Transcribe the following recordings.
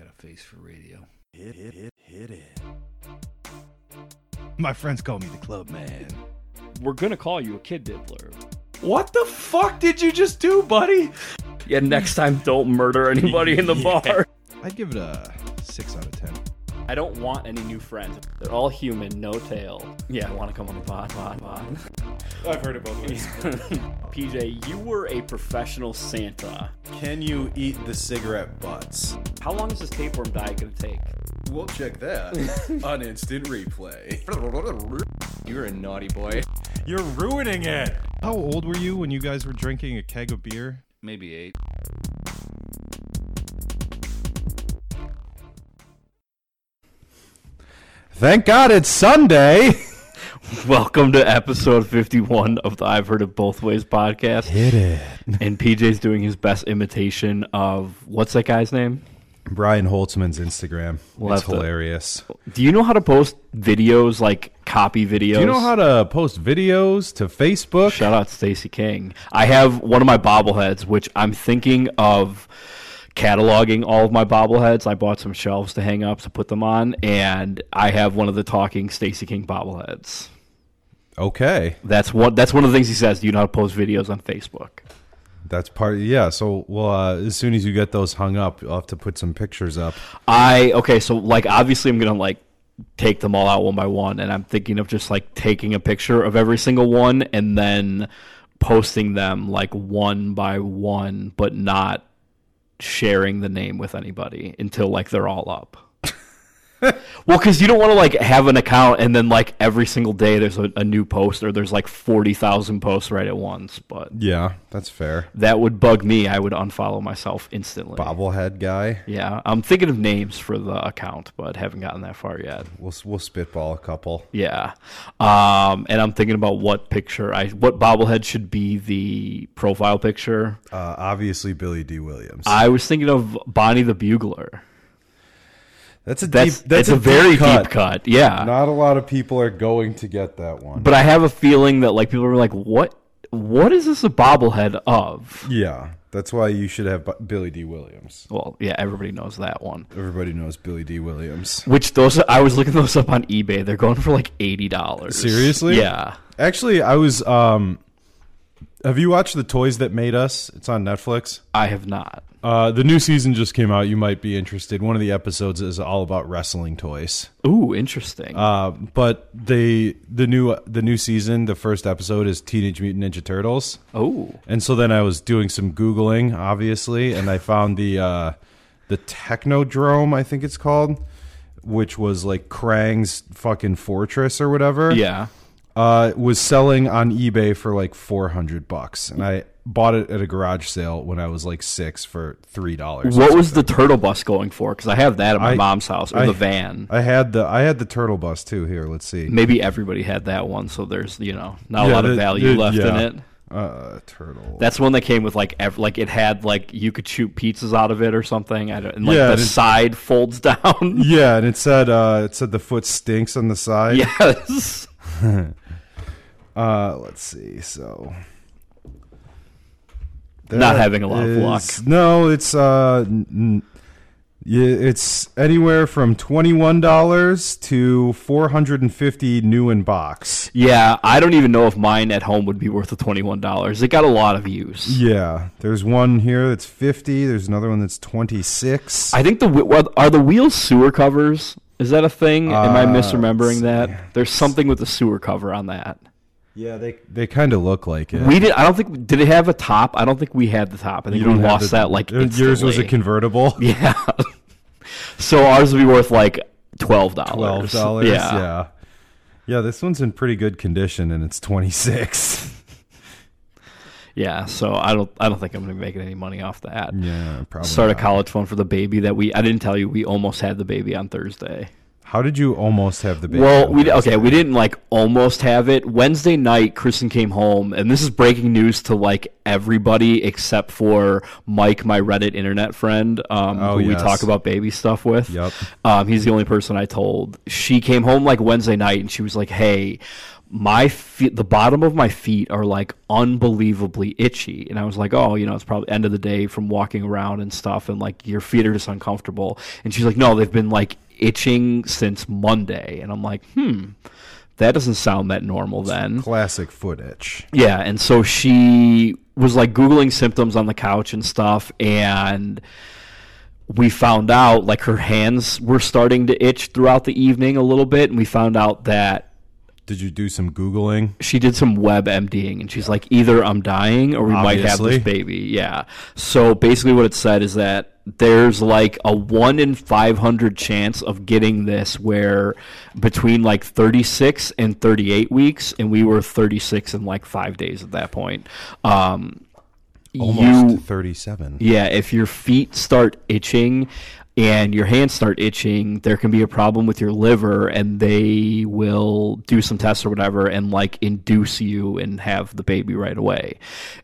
got a face for radio. Hit, hit, hit, hit it. My friends call me the club man. We're gonna call you a kid diddler. What the fuck did you just do, buddy? Yeah, next time don't murder anybody in the Yeah. bar. I'd give it a six out of ten. I don't want any new friends. They're all human, no tail. Yeah, I want to come on the pod, pod, pod. I've heard about it both ways. PJ, you were a professional Santa. Can you eat the cigarette butts? How long is this tapeworm diet gonna take? We'll check that on instant replay. You're a naughty boy. You're ruining it. How old were you when you guys were drinking a keg of beer? Maybe eight. Thank God it's Sunday. Welcome to episode 51 of the I've Heard It Both Ways podcast. Hit it. And PJ's doing his best imitation of what's that guy's name? Brian Holtzman's Instagram. We'll it's to- hilarious. Do you know how to post videos, like copy videos? Do you know how to post videos to Facebook? Shout out Stacey King. I have one of my bobbleheads, which I'm thinking of cataloging all of my bobbleheads. I bought some shelves to hang up to put them on, and I have one of the talking Stacey King bobbleheads. Okay. That's one. That's one of the things he says. Do you know how to post videos on Facebook? That's part. Yeah. So, well, uh, as soon as you get those hung up, you'll have to put some pictures up. I okay. So like, obviously, I'm gonna like take them all out one by one, and I'm thinking of just like taking a picture of every single one and then posting them like one by one, but not sharing the name with anybody until like they're all up. well, because you don't want to like have an account and then like every single day there's a, a new post or there's like forty thousand posts right at once. But Yeah, that's fair. that would bug me. I would unfollow myself instantly. Bobblehead guy. Yeah, I'm thinking of names for the account, but haven't gotten that far yet. We'll we'll spitball a couple. Yeah, um, and I'm thinking about what picture I what bobblehead should be the profile picture. Uh, obviously, Billy D. Williams. I was thinking of Bonnie the Bugler. That's a That's deep. That's it's a, very cut. deep cut. Yeah, Not a lot of people are going to get that one. but I have a feeling that like people are like, what? What is this a bobblehead of? yeah, that's why you should have Billy D. Williams. Well, yeah, everybody knows that one. Everybody knows Billy D. Williams. Which those I was looking those up on eBay. They're going for like eighty dollars. Seriously? Yeah. Actually, I was. um Have you watched the Toys That Made Us? It's on Netflix. I have not. Uh, the new season just came out. You might be interested. One of the episodes is all about wrestling toys. Ooh, interesting. Uh, but they the new the new season, the first episode is Teenage Mutant Ninja Turtles. oh, And so then I was doing some googling, obviously, and I found the uh, the Technodrome, I think it's called, which was like Krang's fucking fortress or whatever. yeah. Uh, was selling on eBay for like four hundred bucks, and I bought it at a garage sale when I was like six for three dollars. What was the turtle bus going for? Because I have that at my I- mom's house, or I- the van. I had the I had the turtle bus too. Here, let's see. Maybe everybody had that one, so there's you know not a Yeah, lot of value the- left in it. Uh, turtle. That's one that came with like ev- like it had like you could shoot pizzas out of it or something. I don't, and like Yeah, the side folds down. yeah, and it said uh, it said the foot stinks on the side. yes. Uh, let's see. So. Not having a lot of luck. No, it's uh, n- it's anywhere from twenty one dollars to four hundred and fifty new in box. Yeah, I don't even know if mine at home would be worth the twenty one dollars. It got a lot of use. Yeah, there's one here that's fifty. There's another one that's twenty six. I think the are the wheels sewer covers. Is that a thing? Am I Uh, misremembering that? There's something with the sewer cover on that. Yeah, they they kind of look like it. We did. I don't think. Did it have a top? I don't think we had the top. I think You we don't have lost the- that like uh, yours was a convertible. Yeah. so ours would be worth like twelve dollars. Twelve dollars. Yeah. yeah, yeah. This one's in pretty good condition, and it's twenty six. Yeah. So I don't. I don't think I'm going to be making any money off that. yeah, probably. Start a college fund for the baby that we. I didn't tell you we almost had the baby on Thursday. How did you almost have the baby? Well, we okay. We didn't like almost have it. Wednesday night, Kristen came home, and this is breaking news to like everybody except for Mike, my Reddit internet friend, um, Oh, who we talk about baby stuff with. Yep. Um, he's the only person I told. She came home like Wednesday night, and she was like, "Hey." My feet, the bottom of my feet are like unbelievably itchy, and I was like, "Oh, you know, it's probably end of the day from walking around and stuff, and like your feet are just uncomfortable." And she's like, "No, they've been like itching since Monday," and I'm like, "Hmm, that doesn't sound that normal then." classic foot itch. Yeah, and so she was like googling symptoms on the couch and stuff and we found out like her hands were starting to itch throughout the evening a little bit and we found out that Did you do some googling? she did some web MDing and she's like either I'm dying or we might have this baby. Yeah. So basically what it said is that there's like a 1 in 500 chance of getting this where between like 36 and 38 weeks and we were 36 in like 5 days at that point. Um Almost you 37. yeah, if your feet start itching and your hands start itching, there can be a problem with your liver and they will do some tests or whatever and like induce you and have the baby right away.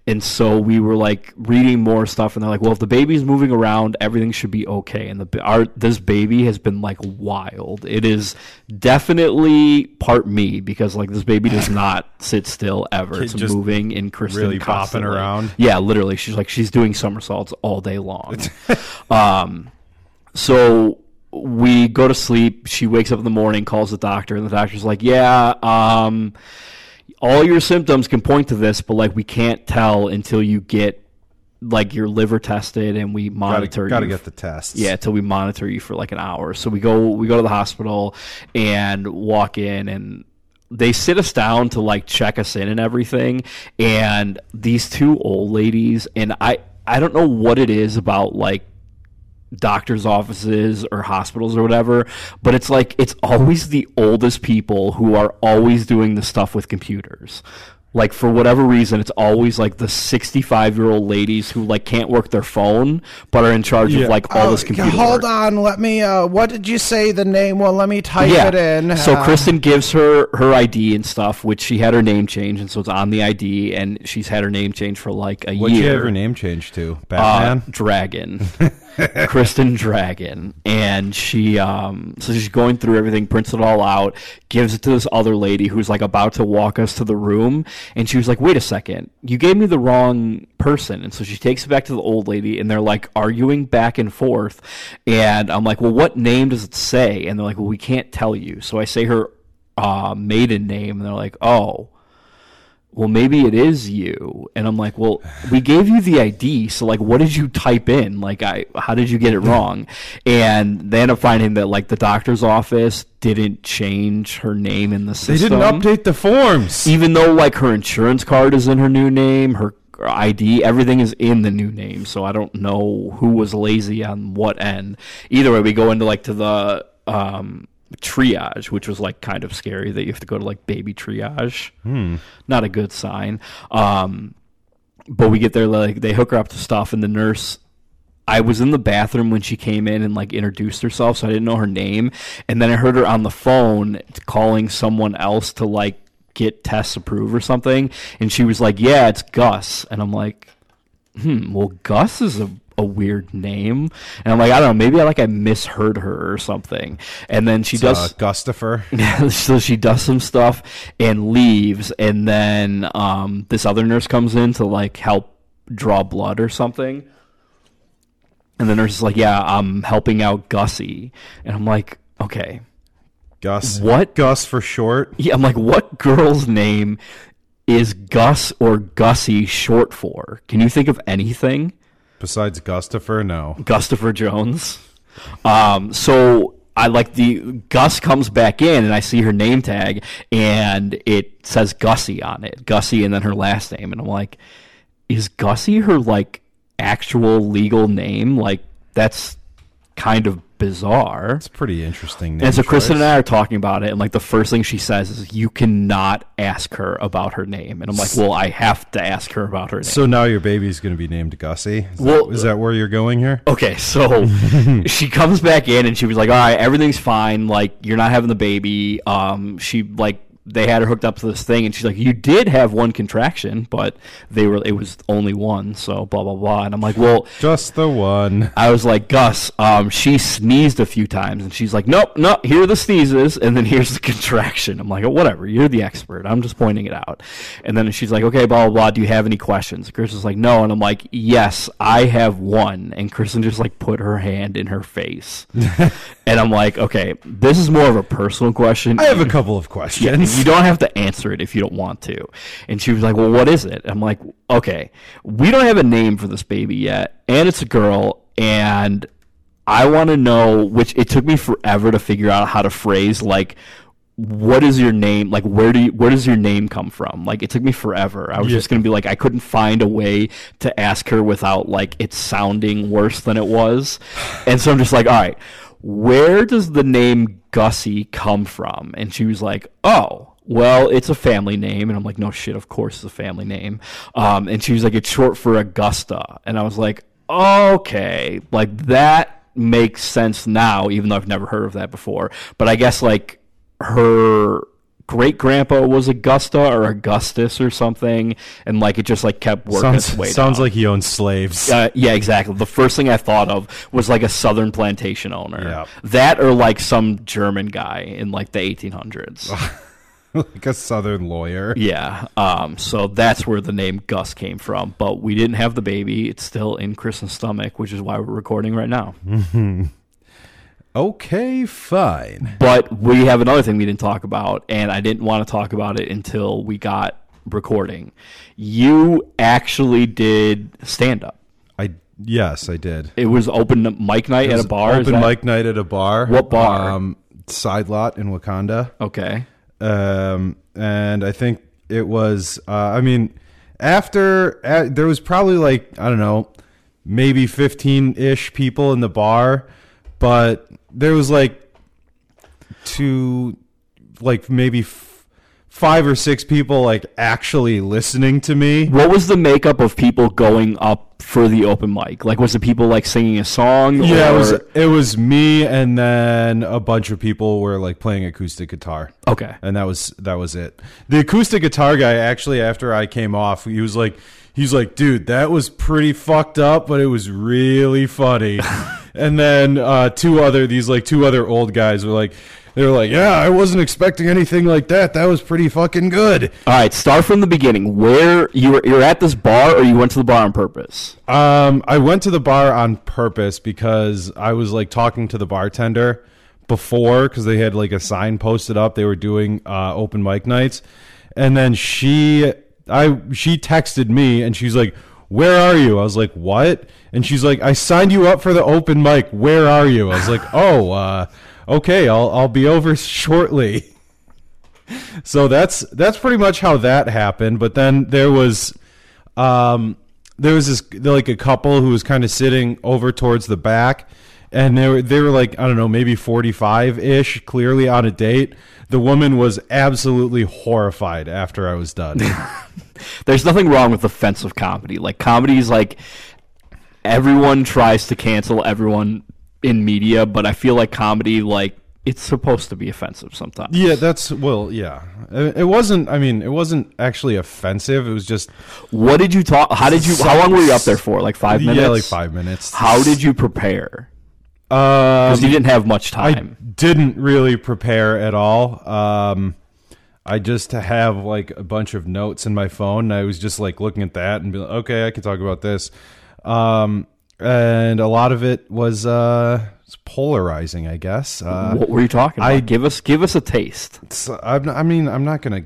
And so we were like reading more stuff and they're like, well, if the baby's moving around, everything should be okay. And the our this baby has been like wild. It is definitely part me because like this baby does not sit still ever. It's moving and Kristen really constantly. around. Yeah, literally. She's like she's doing somersaults all day long. um, so we go to sleep. She wakes up in the morning, calls the doctor, and the doctor's like, "Yeah, um, all your symptoms can point to this, but like we can't tell until you get like your liver tested and we monitor Gotta, gotta you get the tests. yeah, till we monitor you for like an hour. So we go we go to the hospital and walk in and they sit us down to like check us in and everything. And these two old ladies and I I don't know what it is about like doctors offices or hospitals or whatever but it's like it's always the oldest people who are always doing the stuff with computers like for whatever reason it's always like the 65 year old ladies who like can't work their phone but are in charge of like all this computer hold work. on, let me. Uh, what did you say the name? Well, let me type yeah. it in. So Uh, Kristen gives her her ID and stuff, which she had her name changed, and so it's on the ID, and she's had her name changed for like a What'd year. you have her name changed to? Uh, Batman? Dragon, Kristen Dragon, and she um so she's going through everything, prints it all out, gives it to this other lady who's like about to walk us to the room, and she was like, "Wait a second, you gave me the wrong person," and so she takes it back to the old lady, and they're like arguing back and forth, and I'm like, "Well, what name does it say?" And they're like, "Well, we can't tell you," so I say her uh, maiden name, and they're like, "Oh." Well, maybe it is you. And I'm like, well, we gave you the ID. So like, what did you type in? Like, I, how did you get it wrong? And they end up finding that like the doctor's office didn't change her name in the system. they didn't update the forms. Even though like her insurance card is in her new name, her ID, everything is in the new name. So I don't know who was lazy on what end. Either way, we go into like to the, um, triage which was like kind of scary that you have to go to like baby triage not a good sign. Um, but we get there, like they hook her up to stuff, and the nurse. I was in the bathroom when she came in and like introduced herself, so I didn't know her name. And then I heard her on the phone calling someone else to like get tests approved or something. And she was like, "Yeah, it's Gus." And I'm like, "Hmm, well, Gus is a." A weird name, and I'm like, I don't know, maybe I like I misheard her or something. And then she does uh, Gustafer. so she does some stuff and leaves and then um, this other nurse comes in to like help draw blood or something and the nurse is like yeah i'm helping out gussie and i'm like okay Gus. What? Gus for short. yeah i'm like what girl's name is gus or gussie short for can you think of anything Besides Gustafer, no. Gustafer Jones. Um, so I like the Gus comes back in and I see her name tag and it says Gussie on it. Gussie and then her last name. And I'm like, is Gussie her like actual legal name? Like that's kind of bizarre. It's pretty interesting. Name And so Kristen and I are talking about it, and like the first thing she says is, "You cannot ask her about her name." And I'm like, "Well, I have to ask her about her name." So now your baby's going to be named Gussie. Is, Well- that, is that where you're going here? Okay, so she comes back in and she was like, "All right, everything's fine. Like you're not having the baby." Um, she like they had her hooked up to this thing, and she's like, "You did have one contraction, but they were it was only one." So blah blah blah. And I'm like, "Well." Just the one. I was like, Gus, um, she sneezed a few times, and she's like, Nope, nope, here are the sneezes, and then here's the contraction. I'm like, oh, whatever, you're the expert. I'm just pointing it out. And then she's like, okay, blah, blah, blah. Do you have any questions? Chris is like, no. And I'm like, yes, I have one. And Kristen just like put her hand in her face. and I'm like, okay, this is more of a personal question. I have a couple of Yeah, questions. You don't have to answer it if you don't want to. And she was like, Well, what is it? I'm like, Okay, we don't have a name for this baby yet, and it's a girl, and I want to know which it took me forever to figure out how to phrase like what is your name like where do you where does your name come from like it took me forever i was Yeah. just going to be like i couldn't find a way to ask her without like it sounding worse than it was and so i'm just like all right where does the name gussie come from and she was like oh well, it's a family name. And I'm like, no shit, of course it's a family name. Um, and she was like, it's short for Augusta. And I was like, okay, like that makes sense now, even though I've never heard of that before. But I guess like her great grandpa was Augusta or Augustus or something. And like it just like kept working sounds its way sounds down. like he owned slaves. Uh, yeah, exactly. The first thing I thought of was like a southern plantation owner. Yeah. That or like some German guy in like the 1800s. like a southern lawyer. Yeah. Um, so that's where the name Gus came from. But we didn't have the baby. It's still in Kristen's stomach, which is why we're recording right now. Okay, fine. But we have another thing we didn't talk about, and I didn't want to talk about it until we got recording. You actually did stand up. I yes, I did. It was open mic night at a bar. Open mic night at a bar. What bar? Um, side lot in Wauconda. Okay. um, and I think it was. Uh, I mean, after uh, there was probably like I don't know, maybe fifteen ish people in the bar, but there was like two, like maybe f- five or six people like actually listening to me. What was the makeup of people going up for the open mic? Like, was it people like singing a song? Yeah, it was it was me, and then a bunch of people were like playing acoustic guitar. Okay. and that was that was it. The acoustic guitar guy actually after I came off, he was like he's like, "Dude, that was pretty fucked up, but it was really funny." and then uh two other these like two other old guys were like they were like, "Yeah, I wasn't expecting anything like that. That was pretty fucking good." All right, start from the beginning. Where you were, you're at this bar, or you went to the bar on purpose? Um, I went to the bar on purpose because I was like talking to the bartender before because they had like a sign posted up. They were doing uh, open mic nights, and then she, I, she texted me and she's like, "Where are you?" I was like, "What?" And she's like, "I signed you up for the open mic. Where are you?" I was like, "Oh, uh, okay, I'll I'll be over shortly." So that's that's pretty much how that happened. But then there was um, there was this like a couple who was kind of sitting over towards the back, and they were they were like I don't know maybe forty five ish, clearly on a date. The woman was absolutely horrified after I was done. There's nothing wrong with offensive comedy. Like comedy is like everyone tries to cancel everyone in media, but I feel like comedy like it's supposed to be offensive sometimes. yeah, that's well, yeah. It it wasn't. I mean, it wasn't actually offensive. It was just What did you talk? How did you? How long were you up there for? Like five minutes. yeah, like five minutes. How did you prepare? Um, Because you didn't have much time. I didn't really prepare at all. Um, I just have like a bunch of notes in my phone. And I was just like looking at that and be like, okay, I can talk about this. Um, and a lot of it was uh, polarizing, I guess. Uh, what were you talking about? I- give us give us a taste. I'm I mean, I'm not gonna.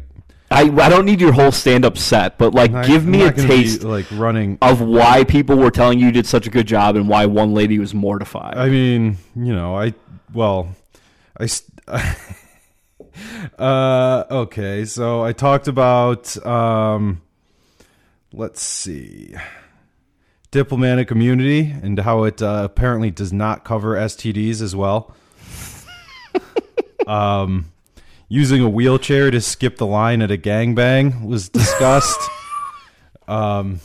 I I don't need your whole stand up set, but like not- give me a gonna be, taste like running. of why people were telling you you did such a good job and why one lady was mortified. I mean, you know, I well, I. Uh, okay, so I talked about. Um, let's see. diplomatic immunity and how it uh, apparently does not cover STDs as well. um, using a wheelchair to skip the line at a gangbang was discussed. um,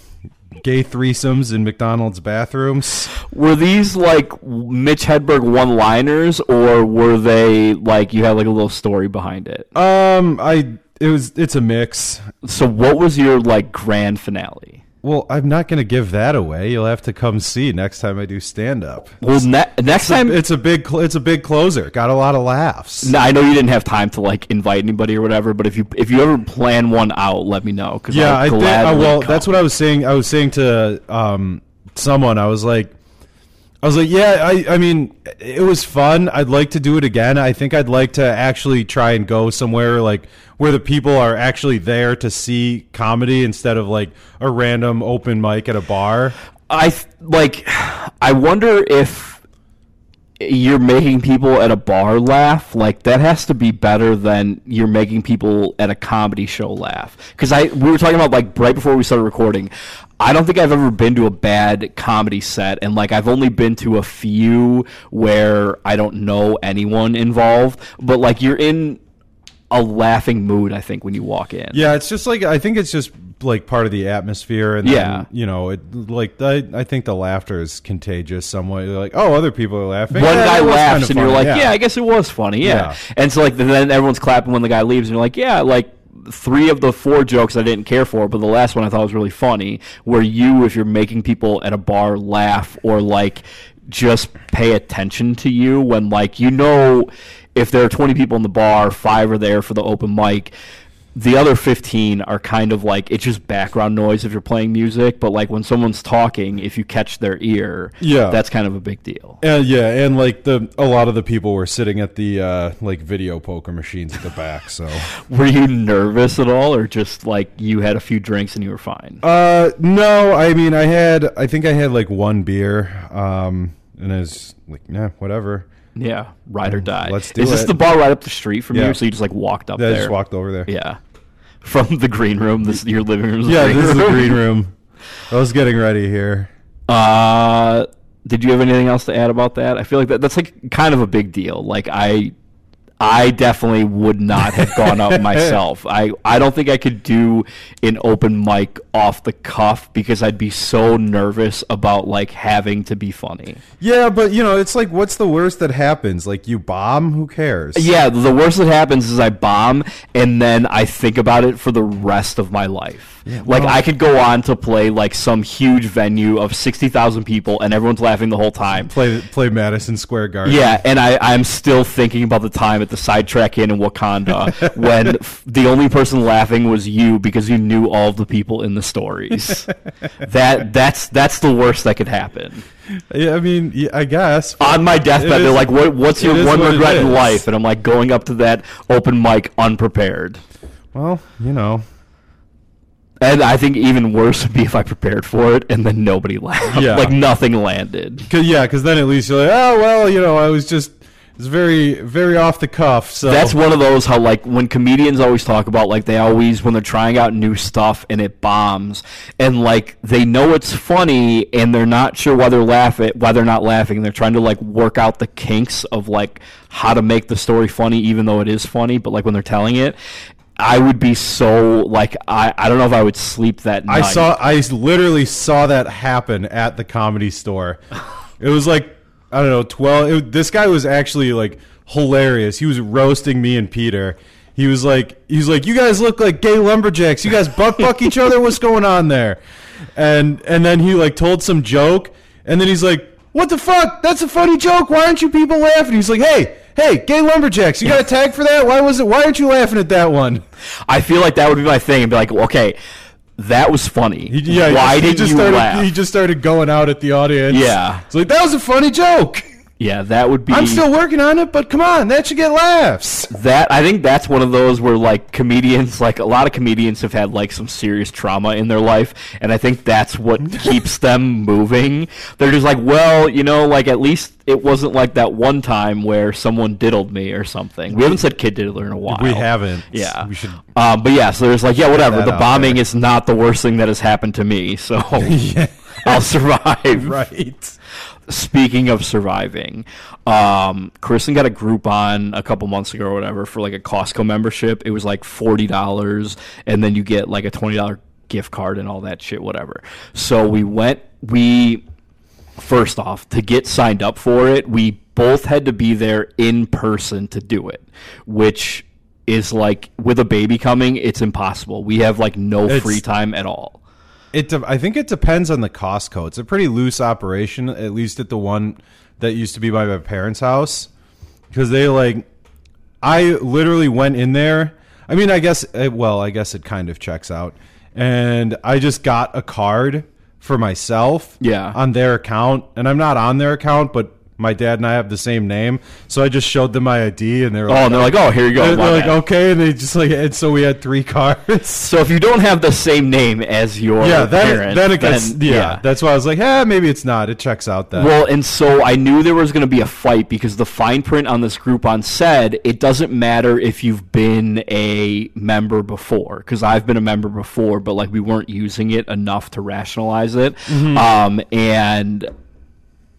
gay threesomes in McDonald's bathrooms. Were these like Mitch Hedberg one-liners, or were they like you had like a little story behind it? Um, I it was it's a mix. So, what was your like grand finale? Well, I'm not going to give that away. You'll have to come see next time I do stand up. Well, ne- next time, It's a big cl- it's a big closer. Got a lot of laughs. No, I know you didn't have time to like invite anybody or whatever, but if you if you ever plan one out, let me know. Cause Yeah, I'll I did. Uh, well, come. that's what I was saying. I was saying to um, someone. I was like, I was like, yeah. I, I mean, it was fun. I'd like to do it again. I think I'd like to actually try and go somewhere like where the people are actually there to see comedy instead of like a random open mic at a bar. I like. I wonder if you're making people at a bar laugh. Like that has to be better than you're making people at a comedy show laugh. Because I we were talking about like right before we started recording. I don't think I've ever been to a bad comedy set, and like I've only been to a few where I don't know anyone involved. But like you're in a laughing mood, I think, when you walk in. Yeah, it's just like I think it's just like part of the atmosphere, and then, Yeah. you know, it like I, I think the laughter is contagious somewhat. You're like, oh, other people are laughing. one Yeah, guy laughs kinda and you're funny. like, yeah. I guess it was funny, yeah. Yeah. And so like then everyone's clapping when the guy leaves, and you're like, yeah, like three of the four jokes I didn't care for, but the last one I thought was really funny. Where you, if you're making people at a bar laugh or like just pay attention to you when like you know if there are 20 people in the bar, five are there for the open mic. The other 15 are kind of like it's just background noise if you're playing music, but like when someone's talking, if you catch their ear, Yeah. that's kind of a big deal. Uh, yeah, and like the a lot of the people were sitting at the uh, like video poker machines at the back. So, Were you nervous at all, or just like you had a few drinks and you were fine? uh, no, I mean, I had I think I had like one beer, um, and it's like, yeah, whatever. yeah, ride or die. let's do Is this it. the bar right up the street from Yeah. you? So you just like walked up I there? just walked over there. Yeah, from the green room. This your living room. Yeah, this is the green room. I was getting ready here. Uh, did you have anything else to add about that? I feel like that, that's like kind of a big deal. Like I, I definitely would not have gone up myself. I, I don't think I could do an open mic off the cuff because I'd be so nervous about like having to be funny. Yeah, but you know, it's like, what's the worst that happens? Like you bomb? Who cares? Yeah, the worst that happens is I bomb and then I think about it for the rest of my life. Like well- I could go on to play like some huge venue of 60,000 people and everyone's laughing the whole time. Play play Madison Square Garden. Yeah, and I, I'm still thinking about the time at the sidetrack inn in Wauconda when f- the only person laughing was you because you knew all the people in the stories. that that's that's the worst that could happen. Yeah, I mean, yeah, I guess. On my deathbed, they're is- like, what, "What's your one what regret in life?" And I'm like, going up to that open mic unprepared. Well, you know, And I think even worse would be if I prepared for it and then nobody laughed. Yeah. like nothing landed. Cause, yeah, because then at least you're like, oh well, you know, I was just it's very very off the cuff. So That's one of those how like when comedians always talk about like they always when they're trying out new stuff and it bombs and like they know it's funny and they're not sure why they're laughing why they're not laughing they're trying to like work out the kinks of like how to make the story funny even though it is funny but like when they're telling it I would be so like I, I don't know if I would sleep that night. I saw I literally saw that happen at the comedy store. It was like I don't know, twelve. It, this guy was actually like hilarious. He was roasting me and Peter. He was like, he's like, you guys look like gay lumberjacks. You guys butt fuck each other. What's going on there? And and then he like told some joke, and then he's like, what the fuck? That's a funny joke. Why aren't you people laughing? He's like, hey. Hey, gay lumberjacks! You got a tag for that? Why was it? Why aren't you laughing at that one? I feel like that would be my thing and be like okay that was funny He, yeah, he why he didn't just you started, laugh He just started going out at the audience. Yeah. it's like that was a funny joke. Yeah that would be I'm still working on it, but come on, that should get laughs. that I think that's one of those where like comedians like a lot of comedians have had like some serious trauma in their life and I think that's what keeps them moving. They're just like, well, you know, like at least it wasn't like that one time where someone diddled me or something. We haven't said kid diddler in a while. We haven't. Yeah. we should. Um, but yeah, so there's like, yeah, whatever. The bombing there. is not the worst thing that has happened to me. So I'll survive. right. Speaking of surviving, um, Kristen got a Groupon a couple months ago or whatever for like a Costco membership. It was like forty dollars, and then you get like a twenty dollar gift card and all that shit, whatever. So we went. We first off to get signed up for it, we both had to be there in person to do it, which is like with a baby coming, it's impossible. We have like no It's- free time at all. It. de- I think it depends on the Costco. It's a pretty loose operation, at least at the one that used to be by my parents' house, because they like. I literally went in there. I mean, I guess. eh, Well, I guess it kind of checks out, and I just got a card for myself. Yeah. On their account, and I'm not on their account, but my dad and I have the same name, so I just showed them my ID, and they were Oh, like, and they're like, "Oh, here you go." they're, they're like, okay, and they just like, and so we had three cards. So if you don't have the same name as your yeah, then, parent, gets then- yeah, That's why I was like, yeah, maybe it's not. It checks out then. Well, and so I knew there was going to be a fight because the fine print on this Groupon said it doesn't matter if you've been a member before, because I've been a member before, but like we weren't using it enough to rationalize it. Mm-hmm. Um, and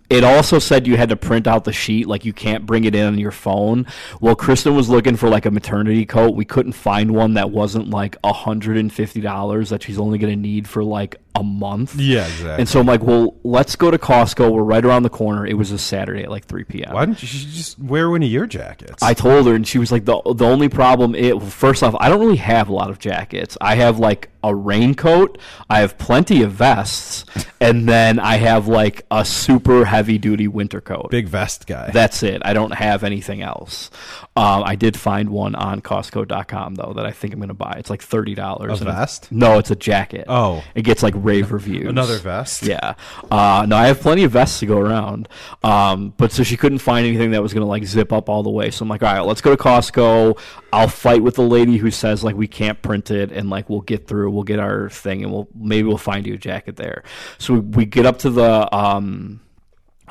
it also said you had to print out the sheet, like you can't bring it in on your phone. Well, Kristen was looking for like a maternity coat. We couldn't find one that wasn't like hundred and fifty dollars that she's only going to need for like a month. yeah, exactly. And so I'm like, well, let's go to Costco. We're right around the corner. It was a Saturday at like 3 p.m. why didn't you just wear one of your jackets? I told her, and she was like, the the only problem. It well, first off, I don't really have a lot of jackets. I have like a raincoat. I have plenty of vests, and then I have like a super heavy duty winter coat. big vest guy. That's it. I don't have anything else. Um, I did find one on Costco.com though that I think I'm going to buy. It's like thirty dollars. A vest? No, it's a jacket. Oh. it gets like rave reviews. Another vest. Yeah. Uh, no, I have plenty of vests to go around. Um, but so she couldn't find anything that was going to like zip up all the way. So I'm like, all right, let's go to Costco. I'll fight with the lady who says like we can't print it and like we'll get through, we'll get our thing and we'll maybe we'll find you a jacket there. So we, we get up to the um,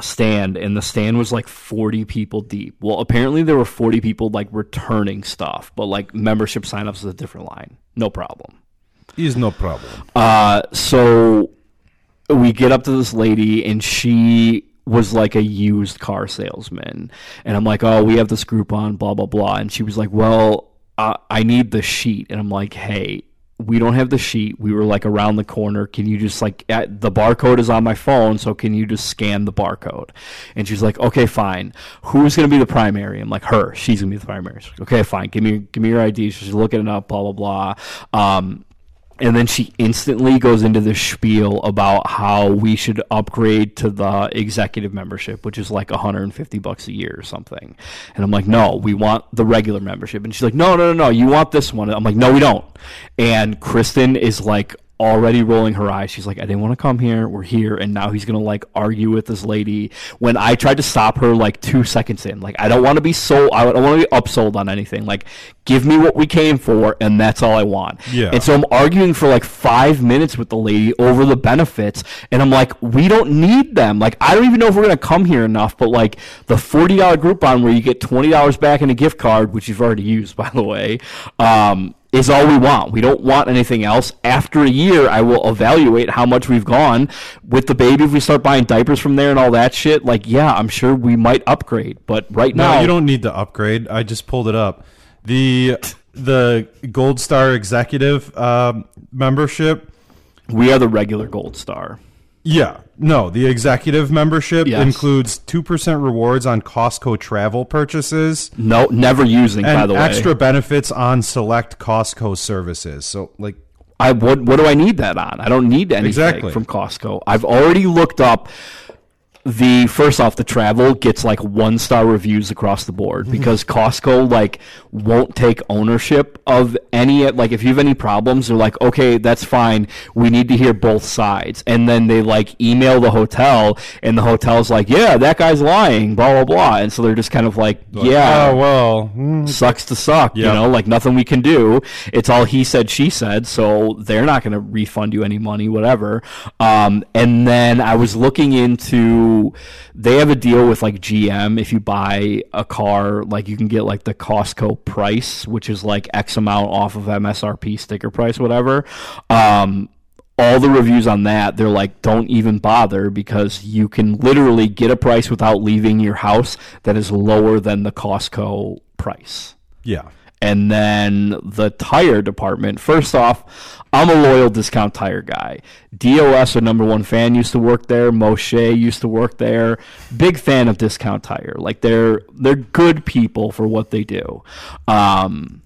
stand and the stand was like 40 people deep. Well, apparently there were 40 people like returning stuff, but like membership signups is a different line. No problem. He's no problem. Uh, so we get up to this lady, and she was like a used car salesman. And I'm like, oh, we have this Groupon, blah, blah, blah. And she was like, well, uh, I need the sheet. And I'm like, hey, we don't have the sheet. We were like around the corner. Can you just like at, the barcode is on my phone, so can you just scan the barcode? And she's like, okay, fine. Who's gonna be the primary? I'm like, her. She's gonna be the primary. Like, okay, fine. Give me give me your ID. She's looking it up. Blah blah blah. Um, and then she instantly goes into the spiel about how we should upgrade to the executive membership, which is like 150 bucks a year or something. And I'm like, no, we want the regular membership. And she's like, no, no, no, no, you want this one. I'm like, no, we don't. And Kristen is like already rolling her eyes. She's like, I didn't want to come here. We're here. And now he's going to like argue with this lady when I tried to stop her like two seconds in. Like, I don't want to be sold. I don't want to be upsold on anything. Like, give me what we came for. And that's all I want. Yeah. And so I'm arguing for like five minutes with the lady over the benefits. And I'm like, we don't need them. Like, I don't even know if we're going to come here enough. But like the $40 Groupon where you get $20 back in a gift card, which you've already used, by the way, um, is all we want. We don't want anything else. After a year, I will evaluate how much we've gone with the baby. If we start buying diapers from there and all that shit, like, yeah, I'm sure we might upgrade. But right No, now, you don't need to upgrade. I just pulled it up. The the Gold Star Executive um, membership. we are the regular gold star. Yeah, no, the executive membership Yes. includes two percent rewards on Costco travel purchases No, never using, by the way. extra benefits on select Costco services. So, like, I what what do I need that on? I don't need anything Exactly. from Costco. I've already looked up the first off the travel gets like one star reviews across the board because Costco like won't take ownership of any like if you have any problems they're like okay that's fine we need to hear both sides and then they like email the hotel and the hotel's like yeah that guy's lying blah blah blah and so they're just kind of like yeah oh well, mm, sucks to suck. You know, like nothing we can do. It's all he said, she said. So they're not going to refund you any money, whatever. Um, and then I was looking into, they have a deal with like GM. If you buy a car, like you can get like the Costco price, which is like X amount off of MSRP sticker price, whatever. Um, all the reviews on that, they're like, don't even bother because you can literally get a price without leaving your house that is lower than the Costco price. Yeah. And then the tire department. First off, I'm a loyal discount tire guy. DOS, our number one fan, used to work there. Moshe used to work there. Big fan of discount tire. Like they're they're good people for what they do. Um,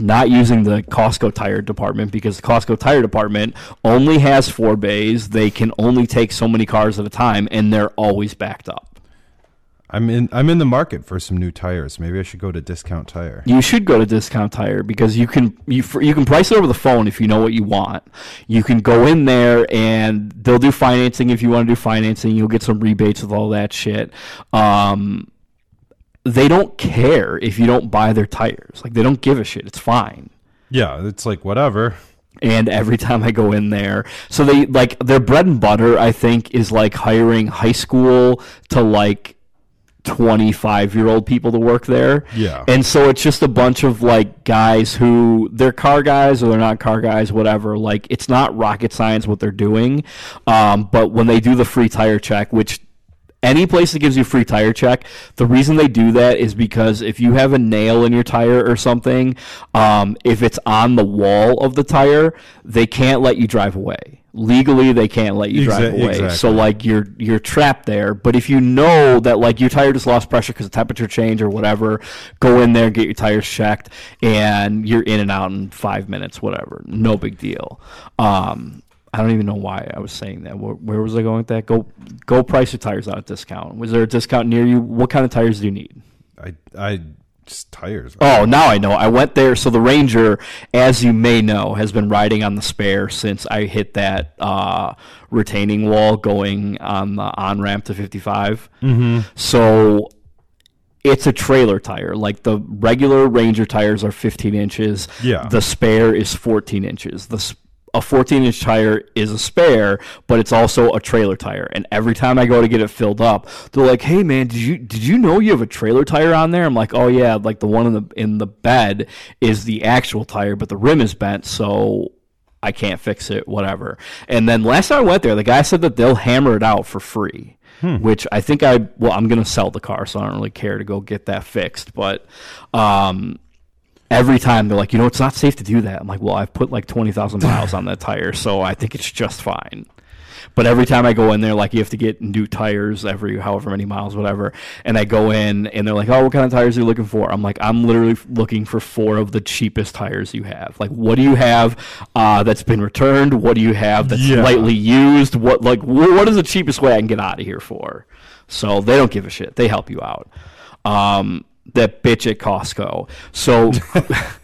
not using the Costco tire department because the Costco tire department only has four bays. They can only take so many cars at a time, and they're always backed up. I'm in I'm in the market for some new tires. Maybe I should go to Discount Tire. You should go to Discount Tire because you can you you can price it over the phone if you know what you want. You can go in there and they'll do financing if you want to do financing. You'll get some rebates with all that shit. Um, they don't care if you don't buy their tires. Like they don't give a shit. It's fine. Yeah, it's like whatever. and every time I go in there, so they like their bread and butter. I think is like hiring high school to like twenty five year old people to work there. Yeah. and so it's just a bunch of like guys who they're car guys or they're not car guys, whatever. Like it's not rocket science what they're doing, um, but when they do the free tire check, which any place that gives you a free tire check, the reason they do that is because if you have a nail in your tire or something, um, if it's on the wall of the tire, they can't let you drive away. Legally, they can't let you drive Exa- away. So like you're you're trapped there. But if you know that like your tire just lost pressure because of temperature change or whatever, go in there get your tires checked, and you're in and out in five minutes, whatever. No big deal. Um, I don't even know why I was saying that. Where, where was I going with that? Go go price your tires out at discount. Was there a discount near you? What kind of tires do you need? I I just tires. Oh, now I know. I went there. So the Ranger, as you may know, has been riding on the spare since I hit that uh, retaining wall going on the on ramp to 55. Mm-hmm. So it's a trailer tire. Like the regular Ranger tires are 15 inches. Yeah. The spare is 14 inches. The a 14 inch tire is a spare, but it's also a trailer tire. And every time I go to get it filled up, they're like, "Hey man, did you did you know you have a trailer tire on there?" I'm like, "Oh yeah, like the one in the in the bed is the actual tire, but the rim is bent, so I can't fix it, whatever." And then last time I went there, the guy said that they'll hammer it out for free. Which I think I well, I'm gonna sell the car, so I don't really care to go get that fixed. But um, every time they're like, you know, it's not safe to do that. I'm like, well, I've put like 20,000 miles on that tire, so I think it's just fine. But every time I go in there, like you have to get new tires every however many miles, whatever. And I go in and they're like, oh, what kind of tires are you looking for? I'm like, I'm literally looking for four of the cheapest tires you have. Like, what do you have uh, that's been returned? What do you have that's Yeah. lightly used? What like wh- what is the cheapest way I can get out of here for? So they don't give a shit. They help you out. Um, that bitch at Costco. So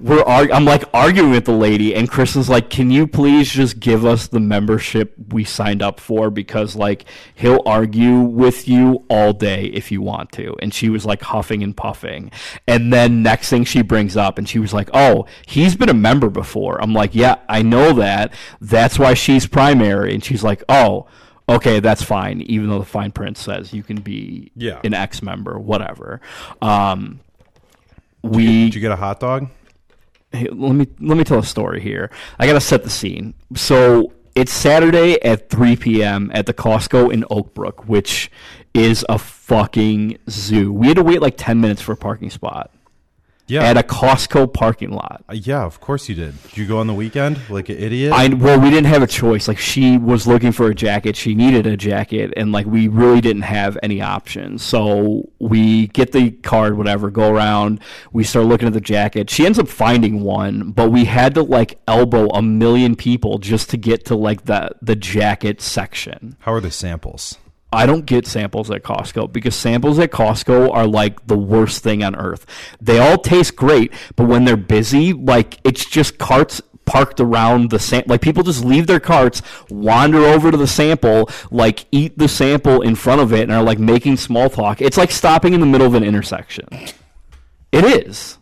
we're arg- I'm like arguing with the lady, and Kristen's like, "Can you please just give us the membership we signed up for? Because like he'll argue with you all day if you want to." And she was like huffing and puffing, and then next thing she brings up, and she was like, "Oh, he's been a member before." I'm like, "Yeah, I know that. That's why she's primary." And she's like, "Oh." Okay, that's fine. Even though the fine print says you can be Yeah. an ex member, whatever. Um, we Did you get a hot dog? Hey, let me let me tell a story here. I gotta set the scene. So it's Saturday at 3 p.m. at the Costco in Oakbrook, which is a fucking zoo. We had to wait like 10 minutes for a parking spot Yeah. at a Costco parking lot. Uh, yeah, of course you did. Did you go on the weekend like an idiot? I well, we didn't have a choice. Like she was looking for a jacket, she needed a jacket, and like we really didn't have any options. So we get the card, whatever, go around. We start looking at the jacket. She ends up finding one, but we had to like elbow a million people just to get to like the the jacket section. How are the samples? I don't get samples at Costco because samples at Costco are like the worst thing on earth. They all taste great, but when they're busy, like it's just carts parked around the sam- like people just leave their carts, wander over to the sample, like eat the sample in front of it and are like making small talk. It's like stopping in the middle of an intersection. It is.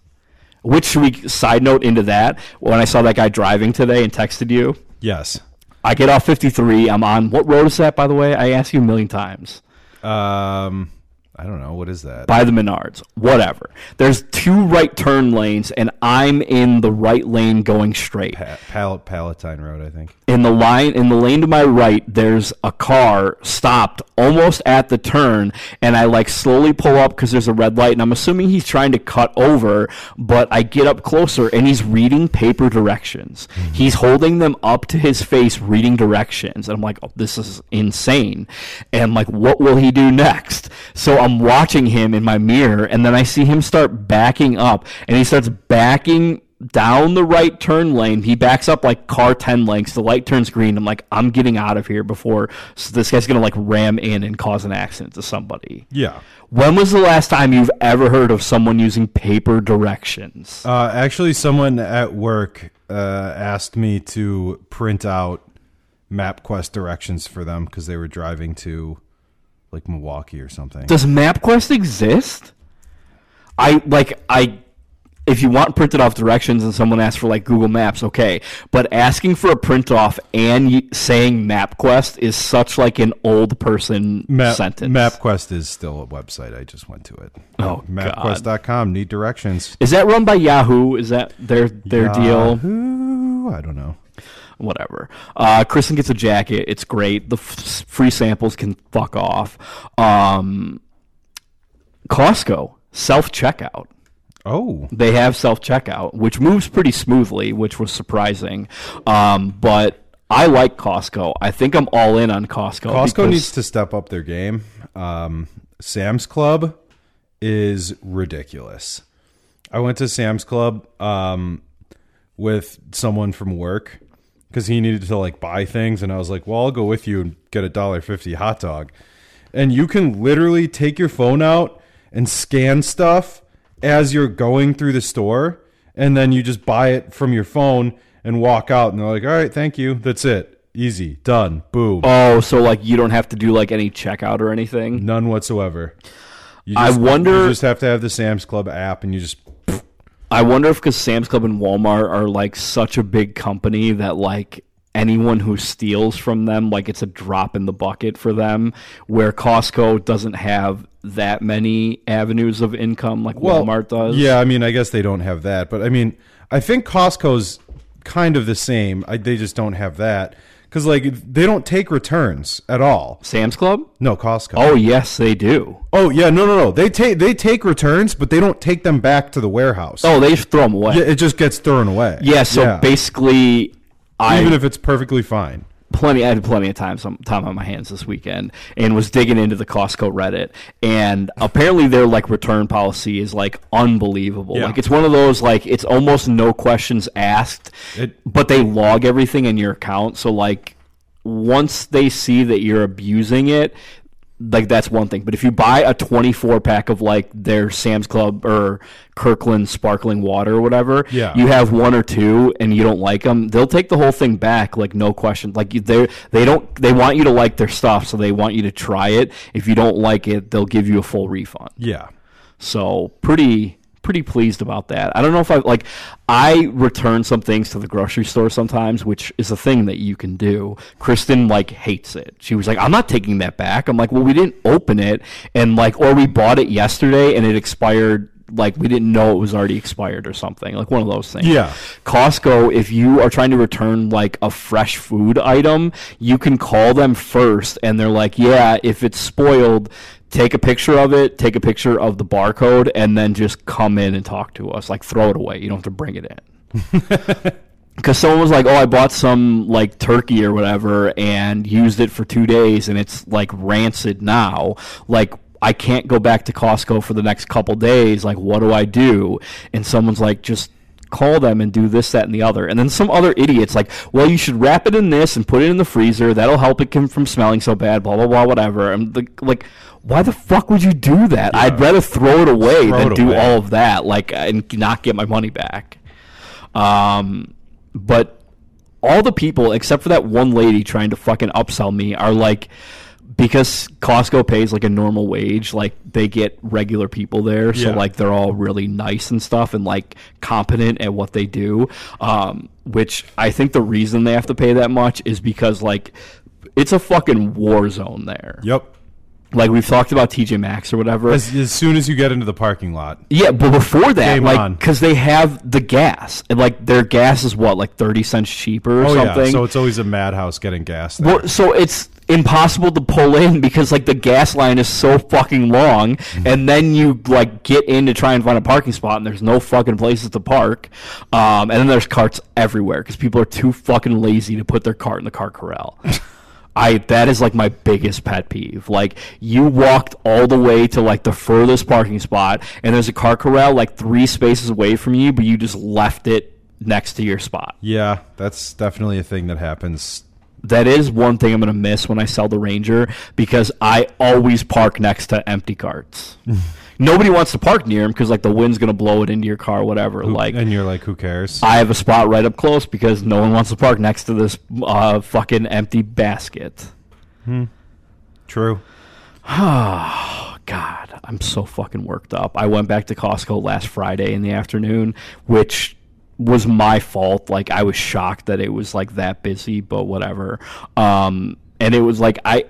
Which we side note into that? When I saw that guy driving today and texted you, Yes. I get off 53. I'm on what road is that, by the way? I ask you a million times. Um, I don't know what is that. by the Menards, whatever. There's two right turn lanes, and I'm in the right lane going straight. Pa- Pal- Palatine Road, I think. In the line, in the lane to my right, there's a car stopped almost at the turn, and I like slowly pull up because there's a red light, and I'm assuming he's trying to cut over, but I get up closer, and he's reading paper directions. Mm-hmm. He's holding them up to his face, reading directions, and I'm like, oh, this is insane. And I'm like, what will he do next? So I'm watching him in my mirror, and then I see him start backing up, and he starts backing down the right turn lane. He backs up like car 10 lengths. The light turns green. I'm like, I'm getting out of here before so this guy's going to like ram in and cause an accident to somebody. Yeah. When was the last time you've ever heard of someone using paper directions? Uh, actually, someone at work uh, asked me to print out MapQuest directions for them because they were driving to like Milwaukee or something. Does MapQuest exist? I like I if you want printed off directions and someone asks for like Google Maps, okay. But asking for a print off and saying MapQuest is such like an old person Map, sentence. MapQuest is still a website. I just went to it. Oh, MapQuest.com. Need directions. Is that run by Yahoo? Is that their their deal? Yahoo? I don't know. Whatever. Uh, Kristen gets a jacket. It's great. The f- free samples can fuck off. Um, Costco self checkout. Oh, They have self checkout, which moves pretty smoothly, which was surprising. Um, but I like Costco. I think I'm all in on Costco. Costco needs to step up their game. Um, Sam's Club is ridiculous. I went to Sam's Club um, with someone from work because he needed to like buy things, and I was like, "Well, I'll go with you and get a dollar fifty hot dog." And you can literally take your phone out and scan stuff as you're going through the store, and then you just buy it from your phone and walk out, and they're like, "All right, thank you. That's it. Easy, done, boom." Oh, so like you don't have to do like any checkout or anything. None whatsoever. You I wonder- You just have to have the Sam's Club app, and you just I wonder if because Sam's Club and Walmart are like such a big company that like anyone who steals from them, like it's a drop in the bucket for them. Where Costco doesn't have that many avenues of income like Walmart does. Yeah, I mean, I guess they don't have that, but I mean, I think Costco's kind of the same. I, they just don't have that because like they don't take returns at all. Sam's Club? No, Costco. Oh yes, they do. oh yeah, no, no, no. They take they take returns, but they don't take them back to the warehouse. Oh, they just throw them away. yeah, it just gets thrown away. Yeah, so basically, I even if it's perfectly fine. Plenty. I had plenty of time, some time on my hands this weekend, and was digging into the Costco Reddit, and apparently their like return policy is like unbelievable. Yeah. Like it's one of those like it's almost no questions asked, It- but they log everything in your account. So like once they see that you're abusing it. Like that's one thing, but if you buy a 24 pack of like their Sam's Club or Kirkland sparkling water or whatever, Yeah. you have one or two and you don't like them, they'll take the whole thing back, like no question. Like they they don't they want you to like their stuff, so they want you to try it. If you don't like it, they'll give you a full refund. Yeah. So pretty pretty pleased about that. I don't know if I like I return some things to the grocery store sometimes, which is a thing that you can do. Kristen like hates it. She was like, "I'm not taking that back." I'm like, "Well, we didn't open it and like or we bought it yesterday and it expired like we didn't know it was already expired or something. Like one of those things." Yeah. Costco, if you are trying to return like a fresh food item, you can call them first and they're like, yeah, if it's spoiled, take a picture of it, take a picture of the barcode, and then just come in and talk to us. Like throw it away. You don't have to bring it in. Because someone was like, "Oh, I bought some like turkey or whatever, and used it for two days, and it's like rancid now. Like, I can't go back to Costco for the next couple days. Like, what do I do?" And someone's like, "Just call them and do this, that, and the other." And then some other idiots like, "Well, you should wrap it in this and put it in the freezer. That'll help it come from smelling so bad." Blah blah blah, whatever. I'm like, like, why the fuck would you do that? I'd rather throw it away Throw than it do away. all of that, like, and not get my money back. Um, but all the people except for that one lady trying to fucking upsell me are like because Costco pays like a normal wage, like they get regular people there, so Yeah. like they're all really nice and stuff and like competent at what they do. Um, which I think the reason they have to pay that much is because like it's a fucking war zone there Yep. Like we've talked about TJ Maxx or whatever. As, as soon as you get into the parking lot. Yeah, but before that, Game like, because they have the gas, and like their gas is what, like thirty cents cheaper or Oh something. yeah, so it's always a madhouse getting gas. There. Well, so it's impossible to pull in because like the gas line is so fucking long, Mm-hmm. and then you like get in to try and find a parking spot, and there's no fucking places to park, um, and then there's carts everywhere because people are too fucking lazy to put their cart in the cart corral. I that is like my biggest pet peeve. Like you walked all the way to like the furthest parking spot, and there's a car corral like three spaces away from you, but you just left it next to your spot. yeah, that's definitely a thing that happens. That is one thing I'm going to miss when I sell the Ranger because I always park next to empty carts. Nobody wants to park near them because like the wind's going to blow it into your car, whatever. like and you're like, who cares? I have a spot right up close because no one wants to park next to this uh, fucking empty basket. Hmm. True. Oh, God, I'm so fucking worked up. I went back to Costco last Friday in the afternoon, which was my fault. Like I was shocked that it was like that busy, but whatever. Um, and it was like I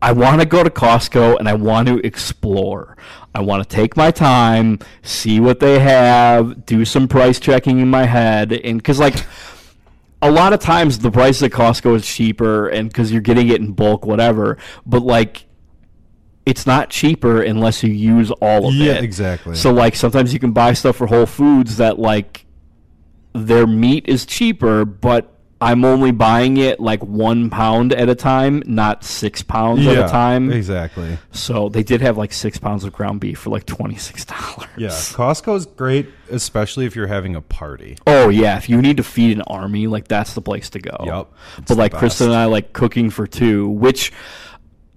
I want to go to Costco and I want to explore. I want to take my time, see what they have, do some price checking in my head, and because like. A lot of times the price at Costco is cheaper, and because you're getting it in bulk, whatever. But like, it's not cheaper unless you use all of Yeah, it. Yeah, exactly. So like sometimes you can buy stuff for Whole Foods that like their meat is cheaper, but I'm only buying it like one pound at a time, not six pounds at a time. Exactly. So they did have like six pounds of ground beef for like twenty six dollars. Yeah, Costco's great, especially if you're having a party. Oh yeah, if you need to feed an army, like that's the place to go. Yep, But like Kristen and. I like cooking for two, which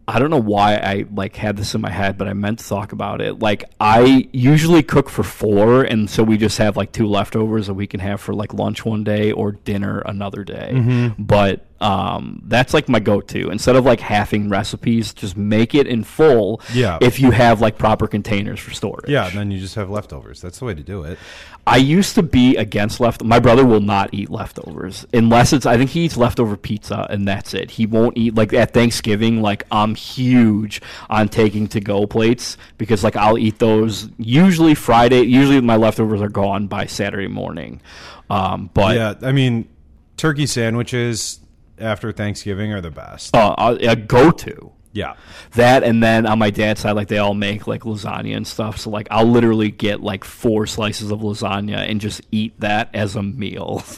I don't know why I like had this in my head, but I meant to talk about it. Like I usually cook for four, and so we just have like two leftovers that we can have for like lunch one day or dinner another day. Mm-hmm. But um, that's like my go-to. Instead of like halving recipes, just make it in full. Yeah. If you have like proper containers for storage. Yeah, and then you just have leftovers. That's the way to do it. I used to be against left. My brother will not eat leftovers unless it's. I think he eats leftover pizza and that's it. He won't eat like at Thanksgiving. Like I'm huge on taking to go plates because like I'll eat those usually Friday. Usually my leftovers are gone by Saturday morning. Um, but Yeah, I mean, turkey sandwiches after Thanksgiving are the best. uh, a go to. Yeah. That and then on my dad's side, like they all make like lasagna and stuff. So like I'll literally get like four slices of lasagna and just eat that as a meal.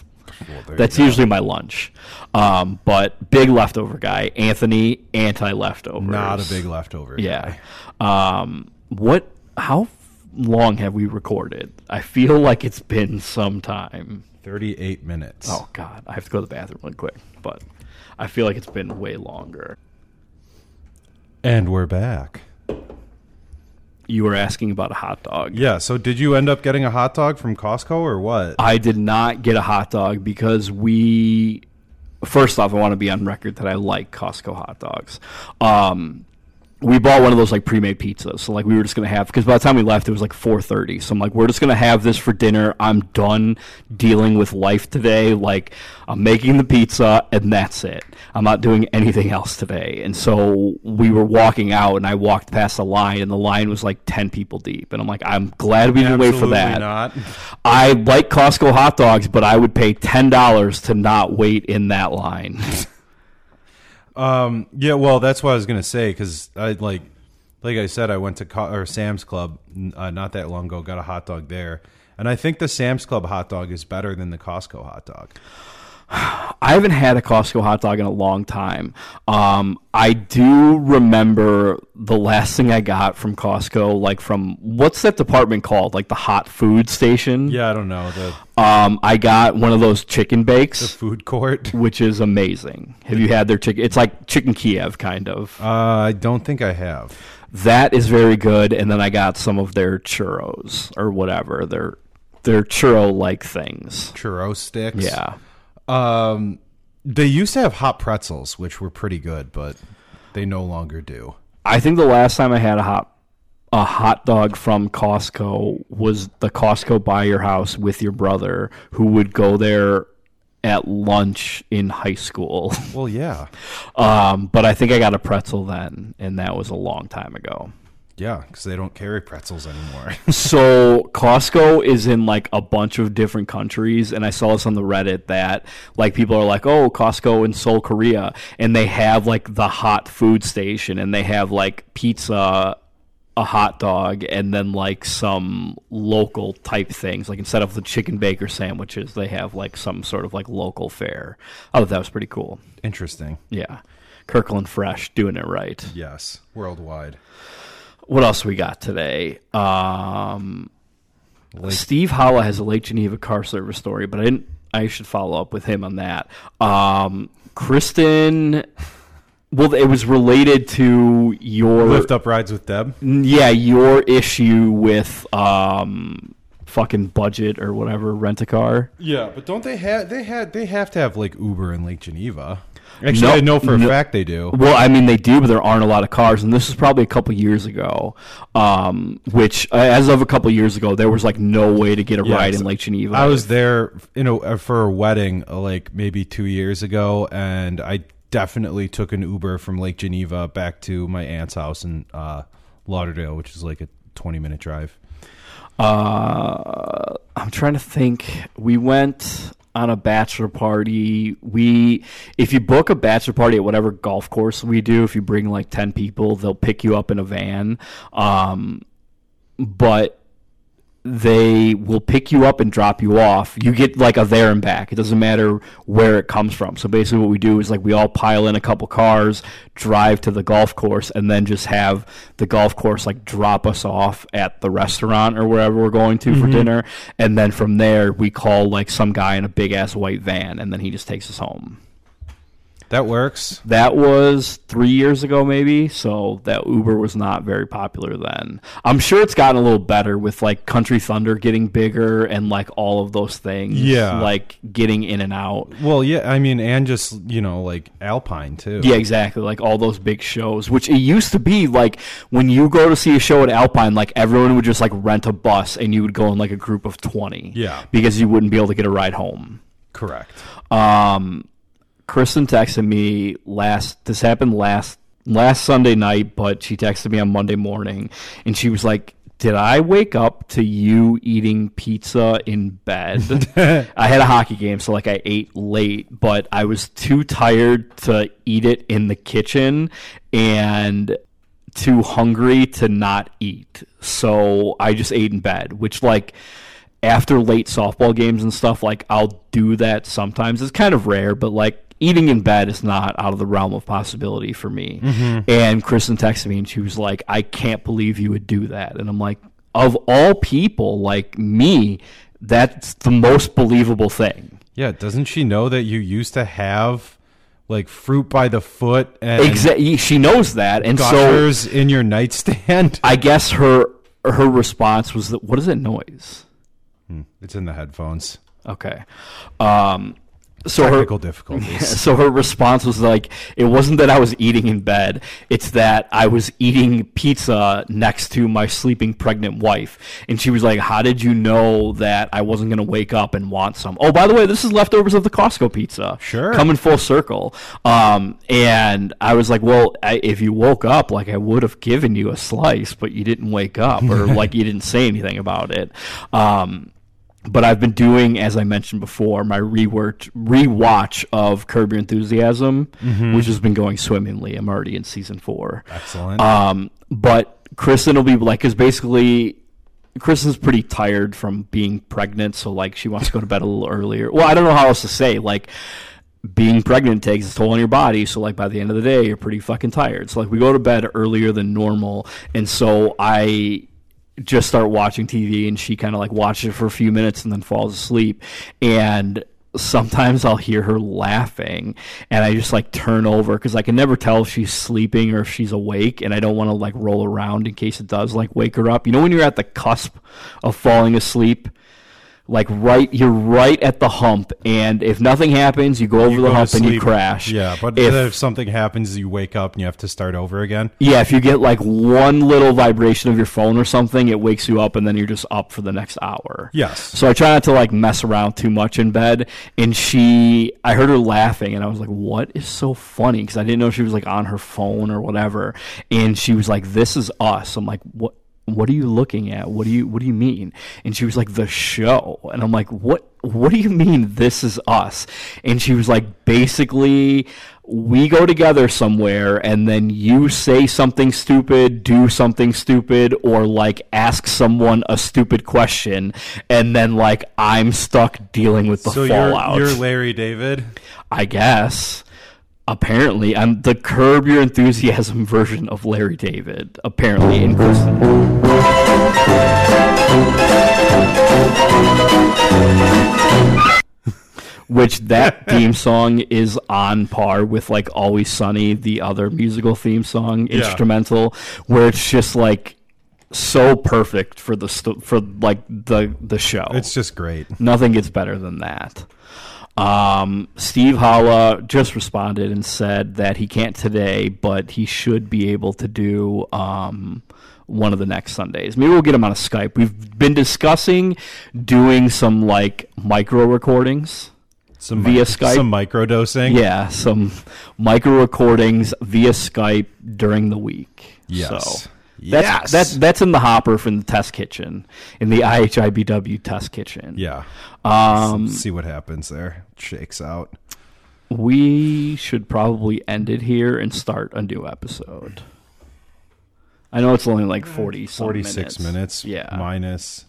Well, That's usually my lunch. Um, but big leftover guy. Anthony, anti leftover. not a big leftover. Yeah. guy. Um, what? How long have we recorded? I feel like it's been some time. 38 minutes. Oh God, I have to go to the bathroom really quick. But I feel like it's been way longer. And we're back. You were asking about a hot dog. Yeah, so did you end up getting a hot dog from Costco or what? I did not get a hot dog because we. First off, I want to be on record that I like Costco hot dogs. Um, we bought one of those like pre-made pizzas, so like we were just gonna have because by the time we left, it was like four thirty. So I'm like, we're just gonna have this for dinner. I'm done dealing with life today. Like I'm making the pizza and that's it. I'm not doing anything else today. And so we were walking out, and I walked past the line, and the line was like ten people deep. And I'm like, I'm glad we didn't wait for that. not. I like Costco hot dogs, but I would pay ten dollars to not wait in that line. Um, yeah, well, that's what I was gonna say because I like, like I said, I went to Co- or Sam's Club uh, not that long ago, got a hot dog there, and I think the Sam's Club hot dog is better than the Costco hot dog. I haven't had a Costco hot dog in a long time. Um, I do remember the last thing I got from Costco, like from what's that department called? Like the hot food station. Yeah, I don't know the, Um, I got one of those chicken bakes, The food court. which is amazing. Have you had their chicken? It's like chicken Kiev, kind of. Uh, I don't think I have. That is very good. And then I got some of their churros or whatever. Their their churro like things. Churro sticks. Yeah. Um, they used to have hot pretzels, which were pretty good, but they no longer do. I think the last time I had a hot a hot dog from Costco was the Costco by your house with your brother who would go there at lunch in high school. Well, yeah, Um, but I think I got a pretzel then, and that was a long time ago. Yeah, because they don't carry pretzels anymore. So Costco is in like a bunch of different countries, and I saw this on the Reddit that like people are like, "Oh, Costco in Seoul, Korea," and they have like the hot food station, and they have like pizza, a hot dog, and then like some local type things. Like instead of the chicken baker sandwiches, they have like some sort of like local fare. I thought that was pretty cool. Interesting. Yeah, Kirkland Fresh doing it right. Yes, worldwide. What else we got today? Um, Steve Holla has a Lake Geneva car service story, but I didn't. I should follow up with him on that. Um, Kristen, well, it was related to your Lift up rides with Deb. yeah, your issue with um, fucking budget or whatever, rent a car. Yeah, but don't they have they had they have to have like Uber in Lake Geneva? Actually, No, I know for a no. fact they do. Well, I mean, they do, but there aren't a lot of cars, and this is probably a couple years ago. Um, which, uh, as of a couple years ago, there was like no way to get a Yeah, ride in Lake Geneva. I was there, you know, uh, for a wedding uh, like maybe two years ago, and I definitely took an Uber from Lake Geneva back to my aunt's house in uh, Lauderdale, which is like a twenty minute drive. Uh, I'm trying to think. We went on a bachelor party. We, if you book a bachelor party at whatever golf course we do, if you bring like ten people, they'll pick you up in a van. Um, but they will pick you up and drop you off. You get like a there and back. It doesn't matter where it comes from. So basically, what we do is like we all pile in a couple cars, drive to the golf course, and then just have the golf course like drop us off at the restaurant or wherever we're going to for mm-hmm. dinner. And then from there, we call like some guy in a big ass white van, and then he just takes us home. That works. That was three years ago, maybe. So that Uber was not very popular then. I'm sure it's gotten a little better with like Country Thunder getting bigger and like all of those things. Yeah. Like getting in and out. Well, yeah, I mean, and just you know, like Alpine too. Yeah, exactly. Like all those big shows, which it used to be like when you go to see a show at Alpine, like everyone would just like rent a bus and you would go in like a group of 20. Yeah. Because you wouldn't be able to get a ride home. correct. Um, Kristen texted me last. This happened last last Sunday night, but she texted me on Monday morning, and she was like, "Did I wake up to you eating pizza in bed?" I had a hockey game, so like I ate late, but I was too tired to eat it in the kitchen, and too hungry to not eat. So I just ate in bed, which like after late softball games and stuff, like I'll do that sometimes. It's kind of rare, but like eating in bed is not out of the realm of possibility for me. And Kristen texted me and she was like, I can't believe you would do that. And I'm like, of all people, like me, that's the most believable thing. Yeah, doesn't she know that you used to have like fruit by the foot and Exactly. She knows that. And so in your nightstand? I guess her her response was that what is that noise? It's in the headphones. Okay. Um so her Technical difficulties. so her response was like, it wasn't that I was eating in bed, it's that I was eating pizza next to my sleeping pregnant wife. And she was like, How did you know that I wasn't going to wake up and want some? Oh, by the way, this is leftovers of the Costco pizza. Sure. Coming full circle. Um, and I was like, Well, I, if you woke up, like I would have given you a slice, but you didn't wake up or like you didn't say anything about it. Um, but I've been doing, as I mentioned before, my rewatch rewatch of Curb Your Enthusiasm, which has been going swimmingly. I'm already in season four. Excellent. Um, but Kristen will be like, because basically, Kristen's pretty tired from being pregnant, so like she wants to go to bed a little earlier. Well, I don't know how else to say. Like, being pregnant takes its toll on your body, so like by the end of the day, you're pretty fucking tired. So like we go to bed earlier than normal, and so I just start watching TV and she kind of like watches it for a few minutes and then falls asleep. And sometimes I'll hear her laughing and I just like turn over because I can never tell if she's sleeping or if she's awake and I don't want to like roll around in case it does like wake her up. You know, when you're at the cusp of falling asleep, Like right, you're right at the hump, and if nothing happens, you go over You the go hump and you crash. Yeah, but if, if, something happens, you wake up and you have to start over again. yeah, if you get like one little vibration of your phone or something, it wakes you up, and then you're just up for the next hour. Yes. So I try not to like mess around too much in bed. And she, I heard her laughing, and I was like, "What is so funny?" Because I didn't know she was like on her phone or whatever. And she was like, "This is us." I'm like, "What?" What are you looking at? What do you What do you mean? And she was like, "The show." And I'm like, "What? What do you mean? This is us?" And she was like, "Basically, we go together somewhere, and then you say something stupid, do something stupid, or like ask someone a stupid question, and then like I'm stuck dealing with the So you're, fallout." you're Larry David. I guess. Apparently, I'm the Curb Your Enthusiasm version of Larry David. Apparently, in Kristen. Which that theme song is on par with like Always Sunny, the other musical theme song Yeah. instrumental, where it's just like so perfect for the st- for like the the show. It's just great. Nothing gets better than that. Um, Steve Holla just responded and said that he can't today, but he should be able to do um, one of the next Sundays. Maybe we'll get him on a Skype. We've been discussing doing some like micro recordings. Some Via mic- Skype? some micro dosing. Yeah, some micro recordings via Skype during the week. Yes. So that's Yes. that's that's in the hopper from the test kitchen in the IHIBW test kitchen. Yeah. Um, See what happens there. Shakes out. we should probably end it here and start a new episode. I know it's only like 40 some 46 minutes. Yeah. Minus.